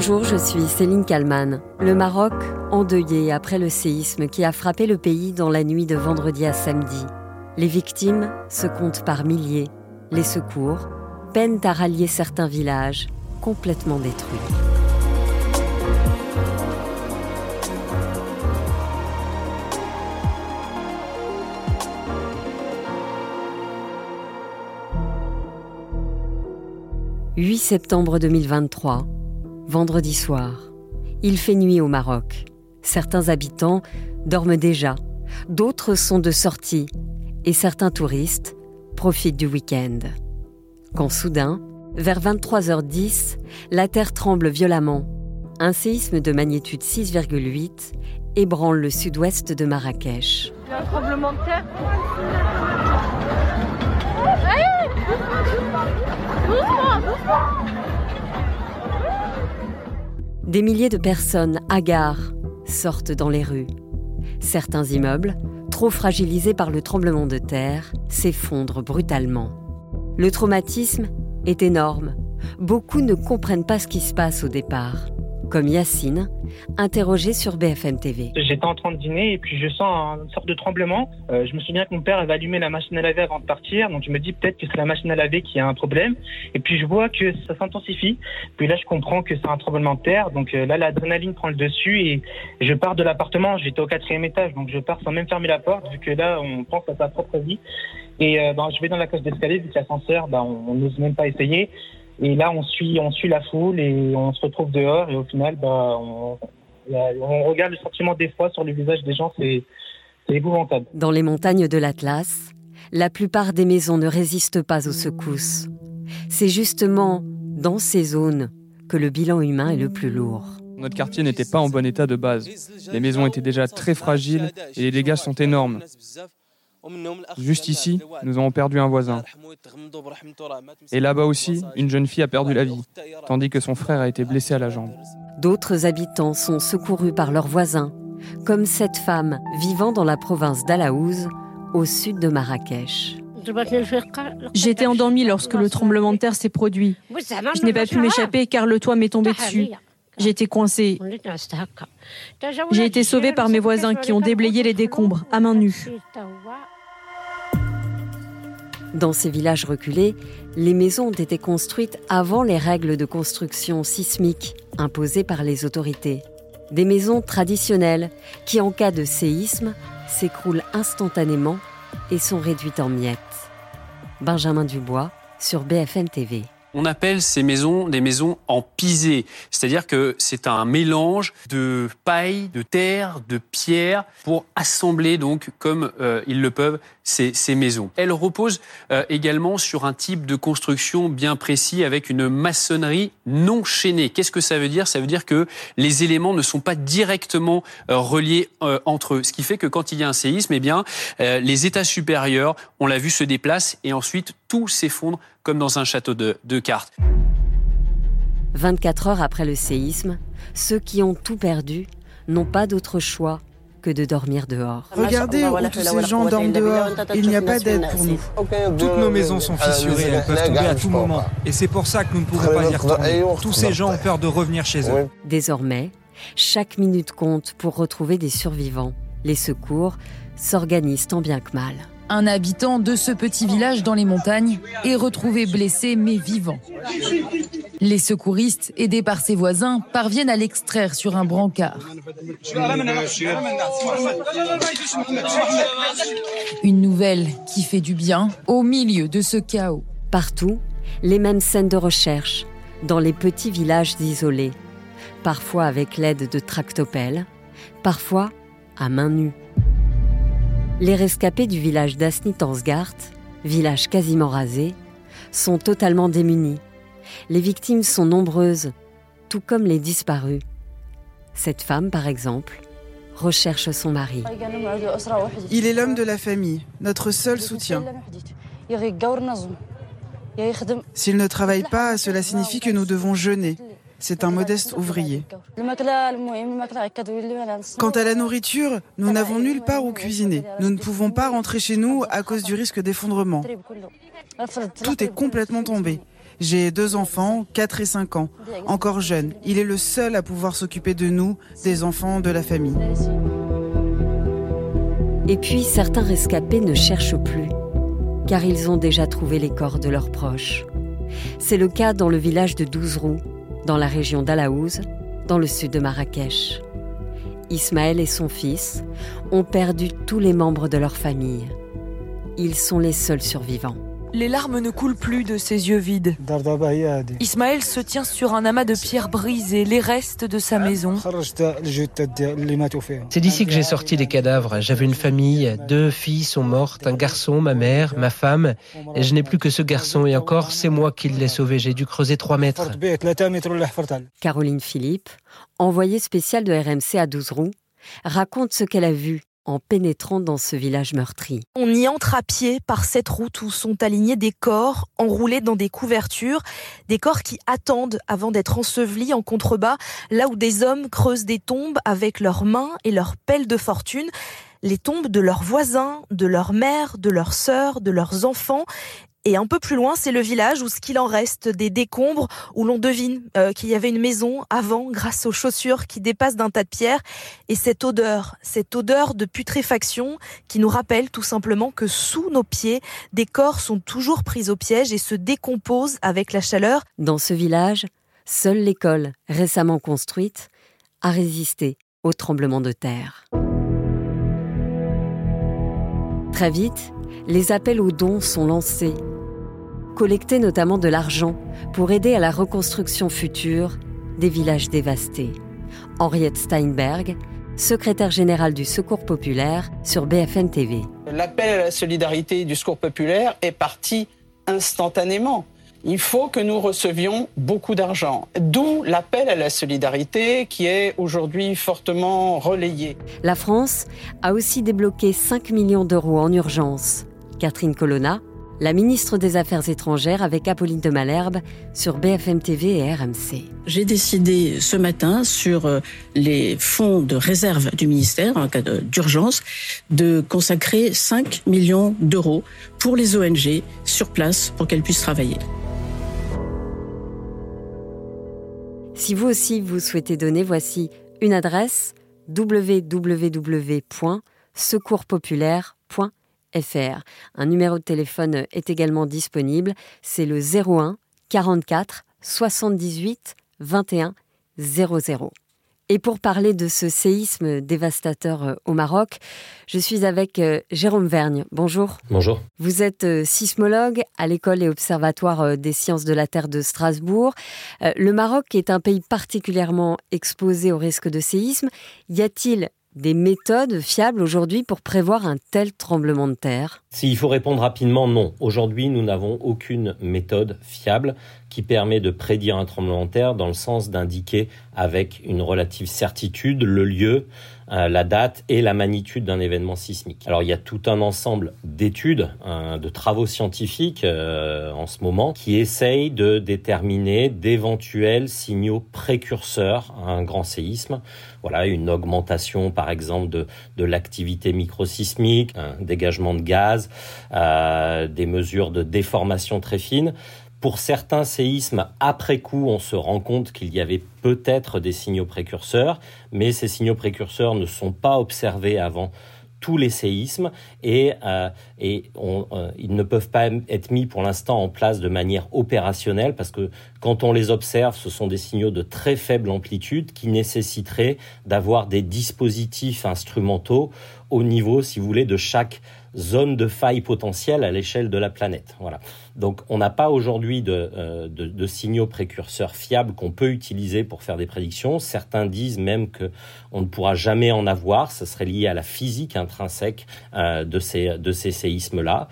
Bonjour, je suis Céline Kalman. Le Maroc, endeuillé après le séisme qui a frappé le pays dans la nuit de vendredi à samedi. Les victimes se comptent par milliers. Les secours peinent à rallier certains villages complètement détruits. « 8 septembre 2023, vendredi soir. Il fait nuit au Maroc. Certains habitants dorment déjà, d'autres sont de sortie et certains touristes profitent du week-end. Quand soudain, vers 23h10, la terre tremble violemment. Un séisme de magnitude 6,8 ébranle le sud-ouest de Marrakech. Il un tremblement de terre. Des milliers de personnes hagards sortent dans les rues. Certains immeubles, trop fragilisés par le tremblement de terre, s'effondrent brutalement. Le traumatisme est énorme. Beaucoup ne comprennent pas ce qui se passe au départ comme Yacine, interrogé sur BFM TV. J'étais en train de dîner et puis je sens une sorte de tremblement. Euh, je me souviens que mon père avait allumé la machine à laver avant de partir, donc je me dis peut-être que c'est la machine à laver qui a un problème. Et puis je vois que ça s'intensifie. Puis là, je comprends que c'est un tremblement de terre. Donc euh, là, l'adrénaline prend le dessus et je pars de l'appartement. J'étais au quatrième étage, donc je pars sans même fermer la porte, vu que là, on pense à sa propre vie. Et euh, ben, je vais dans la cage d'escalier, vu que l'ascenseur, ben, on n'ose même pas essayer. Et là, on suit, on suit la foule et on se retrouve dehors. Et au final, bah, on, on regarde le sentiment d'effroi sur le visage des gens. C'est épouvantable. Dans les montagnes de l'Atlas, la plupart des maisons ne résistent pas aux secousses. C'est justement dans ces zones que le bilan humain est le plus lourd. Notre quartier n'était pas en bon état de base. Les maisons étaient déjà très fragiles et les dégâts sont énormes. Juste ici, nous avons perdu un voisin. Et là-bas aussi, une jeune fille a perdu la vie, tandis que son frère a été blessé à la jambe. D'autres habitants sont secourus par leurs voisins, comme cette femme vivant dans la province d'Alaouz, au sud de Marrakech. J'étais endormie lorsque le tremblement de terre s'est produit. Je n'ai pas pu m'échapper car le toit m'est tombé dessus. J'étais coincée. J'ai été sauvée par mes voisins qui ont déblayé les décombres à main nue. Dans ces villages reculés, les maisons ont été construites avant les règles de construction sismique imposées par les autorités. Des maisons traditionnelles qui, en cas de séisme, s'écroulent instantanément et sont réduites en miettes. Benjamin Dubois sur BFM TV. On appelle ces maisons des maisons en pisé, c'est-à-dire que c'est un mélange de paille, de terre, de pierre pour assembler donc comme euh, ils le peuvent ces, maisons. Elles reposent euh, également sur un type de construction bien précis avec une maçonnerie non chaînée. Qu'est-ce que ça veut dire? Ça veut dire que les éléments ne sont pas directement euh, reliés entre eux, ce qui fait que quand il y a un séisme, eh bien les états supérieurs, on l'a vu, se déplacent et ensuite tout s'effondre comme dans un château de, de cartes. 24 heures après le séisme, ceux qui ont tout perdu n'ont pas d'autre choix que de dormir dehors. Regardez où tous ces gens dorment dehors. Il n'y a pas d'aide pour nous. Toutes nos maisons sont fissurées, elles peuvent tomber à tout moment. Et c'est pour ça que nous ne pouvons pas y retourner. Tous ces gens ont peur de revenir chez eux. Désormais, chaque minute compte pour retrouver des survivants. Les secours s'organisent tant bien que mal. Un habitant de ce petit village dans les montagnes est retrouvé blessé mais vivant. Les secouristes, aidés par ses voisins, parviennent à l'extraire sur un brancard. Une nouvelle qui fait du bien au milieu de ce chaos. Partout, les mêmes scènes de recherche, dans les petits villages isolés, parfois avec l'aide de tractopelles, parfois à main nue. Les rescapés du village d'Asnitansgard, village quasiment rasé, sont totalement démunis. Les victimes sont nombreuses, tout comme les disparus. Cette femme, par exemple, recherche son mari. Il est l'homme de la famille, notre seul soutien. S'il ne travaille pas, cela signifie que nous devons jeûner. C'est un modeste ouvrier. Quant à la nourriture, nous n'avons nulle part où cuisiner. Nous ne pouvons pas rentrer chez nous à cause du risque d'effondrement. Tout est complètement tombé. J'ai deux enfants, 4 et 5 ans, encore jeunes. Il est le seul à pouvoir s'occuper de nous, des enfants de la famille. Et puis certains rescapés ne cherchent plus, car ils ont déjà trouvé les corps de leurs proches. C'est le cas dans le village de Douzrou, dans la région d'Alaouz, dans le sud de Marrakech. Ismaël et son fils ont perdu tous les membres de leur famille. Ils sont les seuls survivants. Les larmes ne coulent plus de ses yeux vides. Ismaël se tient sur un amas de pierres brisées, les restes de sa maison. C'est d'ici que j'ai sorti les cadavres. J'avais une famille, deux filles sont mortes, un garçon, ma mère, ma femme, et je n'ai plus que ce garçon, et encore, c'est moi qui l'ai sauvé. J'ai dû creuser trois mètres. Caroline Philippe, envoyée spéciale de RMC à Douzrou, raconte ce qu'elle a vu en pénétrant dans ce village meurtri. On y entre à pied par cette route où sont alignés des corps enroulés dans des couvertures, des corps qui attendent avant d'être ensevelis en contrebas, là où des hommes creusent des tombes avec leurs mains et leurs pelles de fortune les tombes de leurs voisins, de leurs mères, de leurs sœurs, de leurs enfants, et un peu plus loin, c'est le village où ce qu'il en reste des décombres, où l'on devine euh, qu'il y avait une maison avant grâce aux chaussures qui dépassent d'un tas de pierres. Et cette odeur, cette odeur de putréfaction qui nous rappelle tout simplement que sous nos pieds, des corps sont toujours pris au piège et se décomposent avec la chaleur. Dans ce village, seule l'école, récemment construite, a résisté au tremblement de terre. Très vite, les appels aux dons sont lancés. Collecter notamment de l'argent pour aider à la reconstruction future des villages dévastés. Henriette Steinberg, secrétaire générale du Secours populaire sur BFN TV. L'appel à la solidarité du Secours populaire est parti instantanément. Il faut que nous recevions beaucoup d'argent. D'où l'appel à la solidarité qui est aujourd'hui fortement relayé. La France a aussi débloqué 5 millions d'euros en urgence Catherine Colonna, la ministre des Affaires étrangères avec Apolline de Malherbe sur BFM TV et RMC. J'ai décidé ce matin sur euh, les fonds de réserve du ministère en cas d'urgence de consacrer 5 millions d'euros pour les ONG sur place pour qu'elles puissent travailler. Si vous aussi vous souhaitez donner, voici une adresse www.secourspopulaire.fr FR. Un numéro de téléphone est également disponible, c'est le 01 44 78 21 00. Et pour parler de ce séisme dévastateur euh, au Maroc, je suis avec euh, Jérôme Vergne. Bonjour. Bonjour. Vous êtes euh, sismologue à l'école et observatoire des sciences de la Terre de Strasbourg. Le Maroc est un pays particulièrement exposé au risque de séisme. Y a-t-il des méthodes fiables aujourd'hui pour prévoir un tel tremblement de terre? S'il faut répondre rapidement, non. Aujourd'hui, nous n'avons aucune méthode fiable qui permet de prédire un tremblement de terre dans le sens d'indiquer avec une relative certitude le lieu, euh, la date et la magnitude d'un événement sismique. Alors il y a tout un ensemble d'études, hein, de travaux scientifiques euh, en ce moment qui essayent de déterminer d'éventuels signaux précurseurs à un grand séisme. Voilà, une augmentation par exemple de, de l'activité microsismique, un dégagement de gaz, euh, des mesures de déformation très fines. Pour certains séismes, après coup, on se rend compte qu'il y avait peut-être des signaux précurseurs, mais ces signaux précurseurs ne sont pas observés avant tous les séismes et, euh, euh, ils ne peuvent pas être mis pour l'instant en place de manière opérationnelle parce que quand on les observe, ce sont des signaux de très faible amplitude qui nécessiteraient d'avoir des dispositifs instrumentaux au niveau, si vous voulez, de chaque zone de faille potentielle à l'échelle de la planète. Voilà. Donc on n'a pas aujourd'hui de, euh, de, de, signaux précurseurs fiables qu'on peut utiliser pour faire des prédictions. Certains disent même que on ne pourra jamais en avoir. Ce serait lié à la physique intrinsèque euh, de ces de ces séismes-là.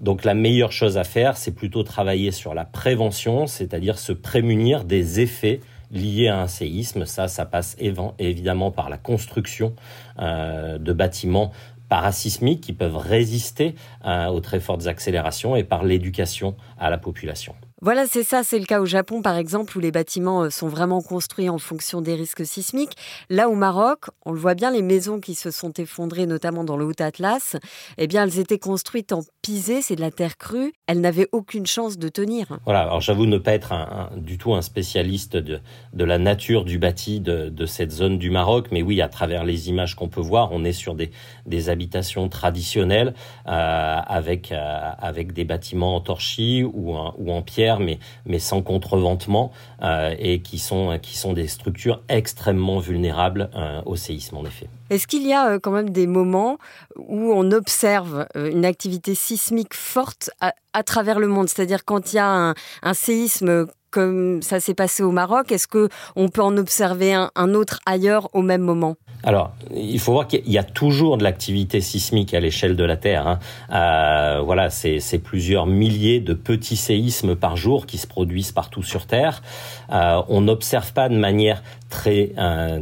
Donc la meilleure chose à faire, c'est plutôt travailler sur la prévention, c'est-à-dire se prémunir des effets liés à un séisme. Ça, ça passe évidemment par la construction euh, de bâtiments parasismiques qui peuvent résister euh, aux très fortes accélérations et par l'éducation à la population. Voilà, c'est ça, c'est le cas au Japon par exemple où les bâtiments euh, sont vraiment construits en fonction des risques sismiques. Là au Maroc, on le voit bien, les maisons qui se sont effondrées, notamment dans le Haut Atlas, eh bien elles étaient construites en pisé, c'est de la terre crue, elles n'avaient aucune chance de tenir. Voilà, alors j'avoue ne pas être du tout un spécialiste de, la nature du bâti de, cette zone du Maroc, mais oui, à travers les images qu'on peut voir, on est sur des, habitations traditionnelles euh, avec, euh, avec des bâtiments en torchis ou en pierre mais, sans contreventement, euh, et qui sont, qui sont des structures extrêmement vulnérables euh, au séisme, en effet. Est-ce qu'il y a euh, quand même des moments où on observe une activité sismique forte à, travers le monde? C'est-à-dire quand il y a un séisme comme ça s'est passé au Maroc, est-ce que on peut en observer un, autre ailleurs au même moment? Alors, il faut voir qu'il y a toujours de l'activité sismique à l'échelle de la Terre. Hein. Euh, voilà, c'est plusieurs milliers de petits séismes par jour qui se produisent partout sur Terre. Euh, on n'observe pas de manière très euh,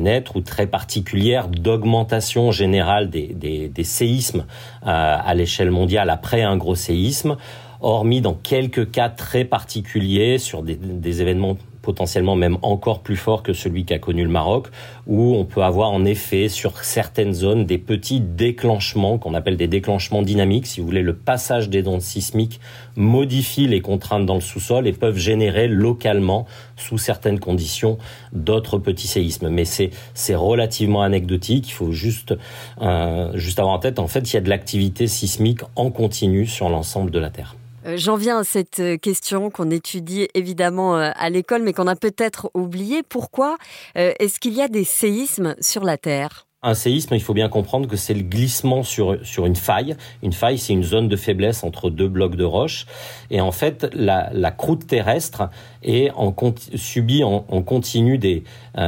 nette ou très particulière d'augmentation générale des séismes euh, à l'échelle mondiale après un gros séisme hormis dans quelques cas très particuliers sur des, événements potentiellement même encore plus fort que celui qu'a connu le Maroc, où on peut avoir en effet sur certaines zones des petits déclenchements qu'on appelle des déclenchements dynamiques. Si vous voulez, le passage des ondes sismiques modifie les contraintes dans le sous-sol et peuvent générer localement, sous certaines conditions, d'autres petits séismes. Mais c'est c'est relativement anecdotique. Il faut juste euh, juste avoir en tête, en fait, il y a de l'activité sismique en continu sur l'ensemble de la Terre. Euh, j'en viens à cette euh, question qu'on étudie évidemment euh, à l'école, mais qu'on a peut-être oublié. Pourquoi est-ce qu'il y a des séismes sur la Terre? Un séisme, il faut bien comprendre que c'est le glissement sur, sur une faille. Une faille, c'est une zone de faiblesse entre deux blocs de roche. Et en fait, la, croûte terrestre est en, subit en, en continu des,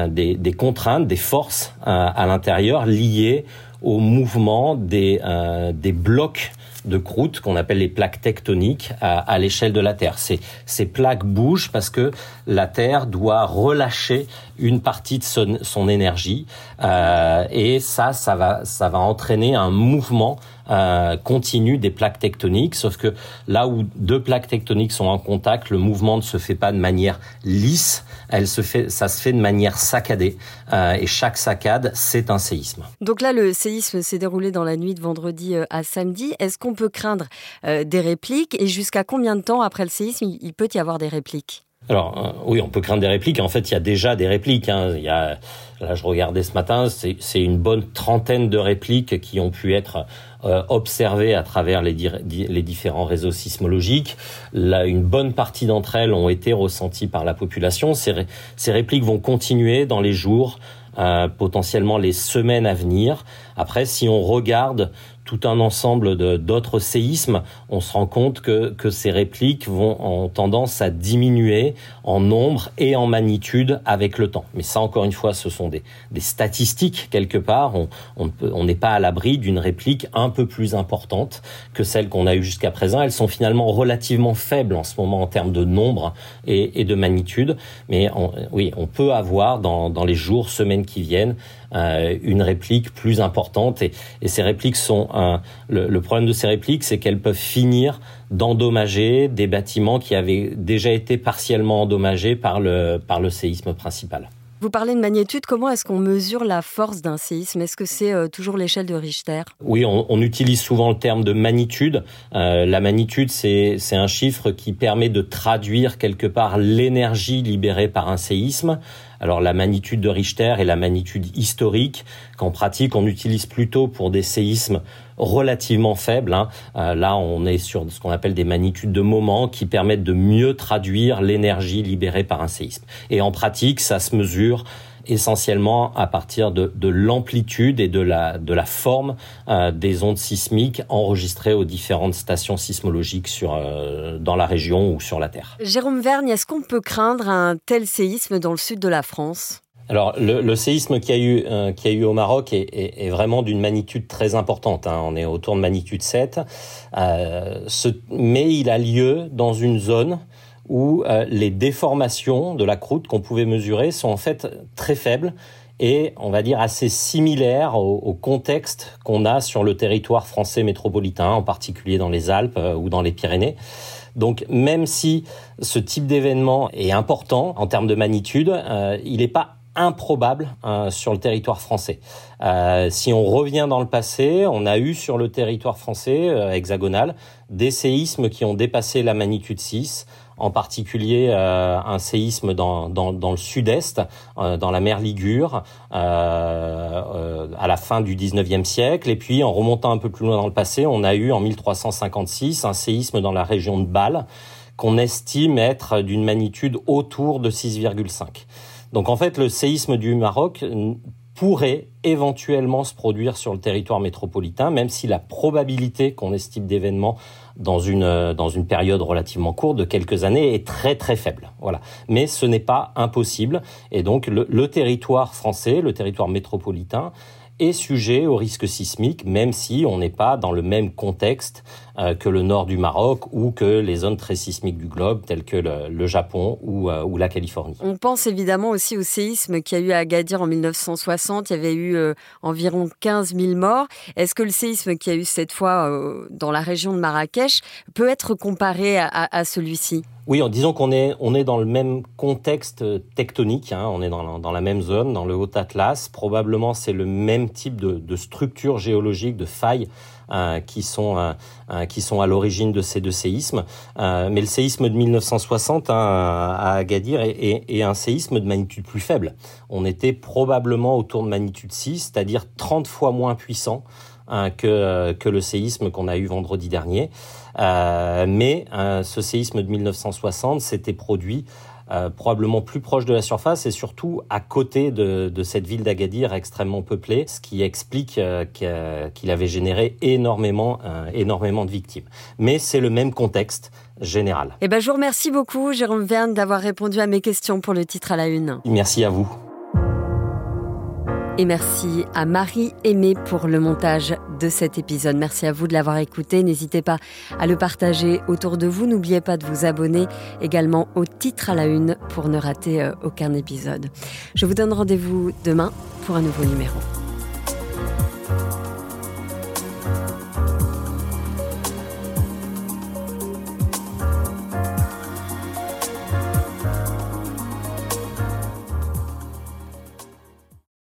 des, des, contraintes, des forces à l'intérieur liées au mouvement des, des blocs de croûte qu'on appelle les plaques tectoniques à, l'échelle de la Terre. Ces plaques bougent parce que la Terre doit relâcher une partie de son, énergie euh, et ça, ça va, ça va entraîner un mouvement euh, continu des plaques tectoniques. Sauf que là où deux plaques tectoniques sont en contact, le mouvement ne se fait pas de manière lisse, elle se fait, ça se fait de manière saccadée. Euh, et chaque saccade, c'est un séisme. Donc là, le séisme s'est déroulé dans la nuit de vendredi à samedi. Est-ce qu'on peut craindre des répliques? Et jusqu'à combien de temps après le séisme il peut y avoir des répliques? Alors euh, oui, on peut craindre des répliques. En fait, il y a déjà des répliques. Hein. Il y a, là, je regardais ce matin, c'est une bonne trentaine de répliques qui ont pu être euh, observées à travers les, les, différents réseaux sismologiques. Là, une bonne partie d'entre elles ont été ressenties par la population. Ces, ces répliques vont continuer dans les jours, euh, potentiellement les semaines à venir. Après, si on regarde tout un ensemble d'autres séismes, on se rend compte que, que ces répliques vont en tendance à diminuer en nombre et en magnitude avec le temps. Mais ça, encore une fois, ce sont des, des statistiques quelque part. On n'est pas à l'abri d'une réplique un peu plus importante que celle qu'on a eue jusqu'à présent. Elles sont finalement relativement faibles en ce moment en termes de nombre et, et de magnitude. Mais oui, on peut avoir dans, dans les jours, semaines qui viennent euh, une réplique plus importante. Et, et ces répliques sont un, le, le problème de ces répliques, c'est qu'elles peuvent finir d'endommager des bâtiments qui avaient déjà été partiellement endommagés par le, par le séisme principal. Vous parlez de magnitude, comment est-ce qu'on mesure la force d'un séisme? Est-ce que c'est euh, toujours l'échelle de Richter? Oui, on, utilise souvent le terme de magnitude. Euh, la magnitude, c'est un chiffre qui permet de traduire quelque part l'énergie libérée par un séisme. Alors la magnitude de Richter est la magnitude historique qu'en pratique on utilise plutôt pour des séismes relativement faibles. Hein. Euh, là, on est sur ce qu'on appelle des magnitudes de moment qui permettent de mieux traduire l'énergie libérée par un séisme. Et en pratique, ça se mesure essentiellement à partir de, de l'amplitude et de la, de la forme euh, des ondes sismiques enregistrées aux différentes stations sismologiques sur, euh, dans la région ou sur la Terre. Jérôme Vergne, est-ce qu'on peut craindre un tel séisme dans le sud de la France? Alors le, le, séisme qu'il y a eu, euh, qui a eu au Maroc est, est, est vraiment d'une magnitude très importante. Hein. On est autour de magnitude 7, euh, ce, mais il a lieu dans une zone où euh, les déformations de la croûte qu'on pouvait mesurer sont en fait très faibles et on va dire assez similaires au, au contexte qu'on a sur le territoire français métropolitain, en particulier dans les Alpes euh, ou dans les Pyrénées. Donc même si ce type d'événement est important en termes de magnitude, euh, il n'est pas improbable euh, sur le territoire français. Euh, si on revient dans le passé, on a eu sur le territoire français hexagonal des séismes qui ont dépassé la magnitude 6 en particulier euh, un séisme dans, dans, dans le sud-est, euh, dans la mer Ligure, euh, à la fin du 19e siècle. Et puis, en remontant un peu plus loin dans le passé, on a eu en 1356 un séisme dans la région de Bâle, qu'on estime être d'une magnitude autour de 6,5. Donc en fait, le séisme du Maroc pourrait éventuellement se produire sur le territoire métropolitain, même si la probabilité qu'on estime d'événements dans une euh, dans une période relativement courte de quelques années est très très faible. Voilà. Mais ce n'est pas impossible et donc le, le territoire français, le territoire métropolitain est sujet au risque sismique, même si on n'est pas dans le même contexte que le nord du Maroc ou que les zones très sismiques du globe, telles que le, Japon ou, euh, ou, la Californie. On pense évidemment aussi au séisme qu'il y a eu à Agadir en 1960. Il y avait eu euh, environ 15 000 morts. Est-ce que le séisme qu'il y a eu cette fois dans la région de Marrakech peut être comparé à, à celui-ci? Oui, disons qu'on est, on est dans le même contexte tectonique, hein, on est dans, dans, la même zone, dans le Haut Atlas. Probablement, c'est le même type de, de structure géologique, de failles euh, qui sont euh, euh, qui sont à l'origine de ces deux séismes. mais le séisme de 1960 hein, à Agadir est, est, un séisme de magnitude plus faible. On était probablement autour de magnitude 6, c'est-à-dire 30 fois moins puissant Hein, que, que le séisme qu'on a eu vendredi dernier. Euh, mais euh, ce séisme de 1960 s'était produit euh, probablement plus proche de la surface et surtout à côté de, de cette ville d'Agadir extrêmement peuplée, ce qui explique euh, qu'il avait généré énormément, euh, énormément de victimes. Mais c'est le même contexte général. Eh ben, je vous remercie beaucoup, Jérôme Verne, d'avoir répondu à mes questions pour le titre à la une. Merci à vous. Et merci à Marie Aimée pour le montage de cet épisode. Merci à vous de l'avoir écouté. N'hésitez pas à le partager autour de vous. N'oubliez pas de vous abonner également au titre à la une pour ne rater euh, aucun épisode. Je vous donne rendez-vous demain pour un nouveau numéro.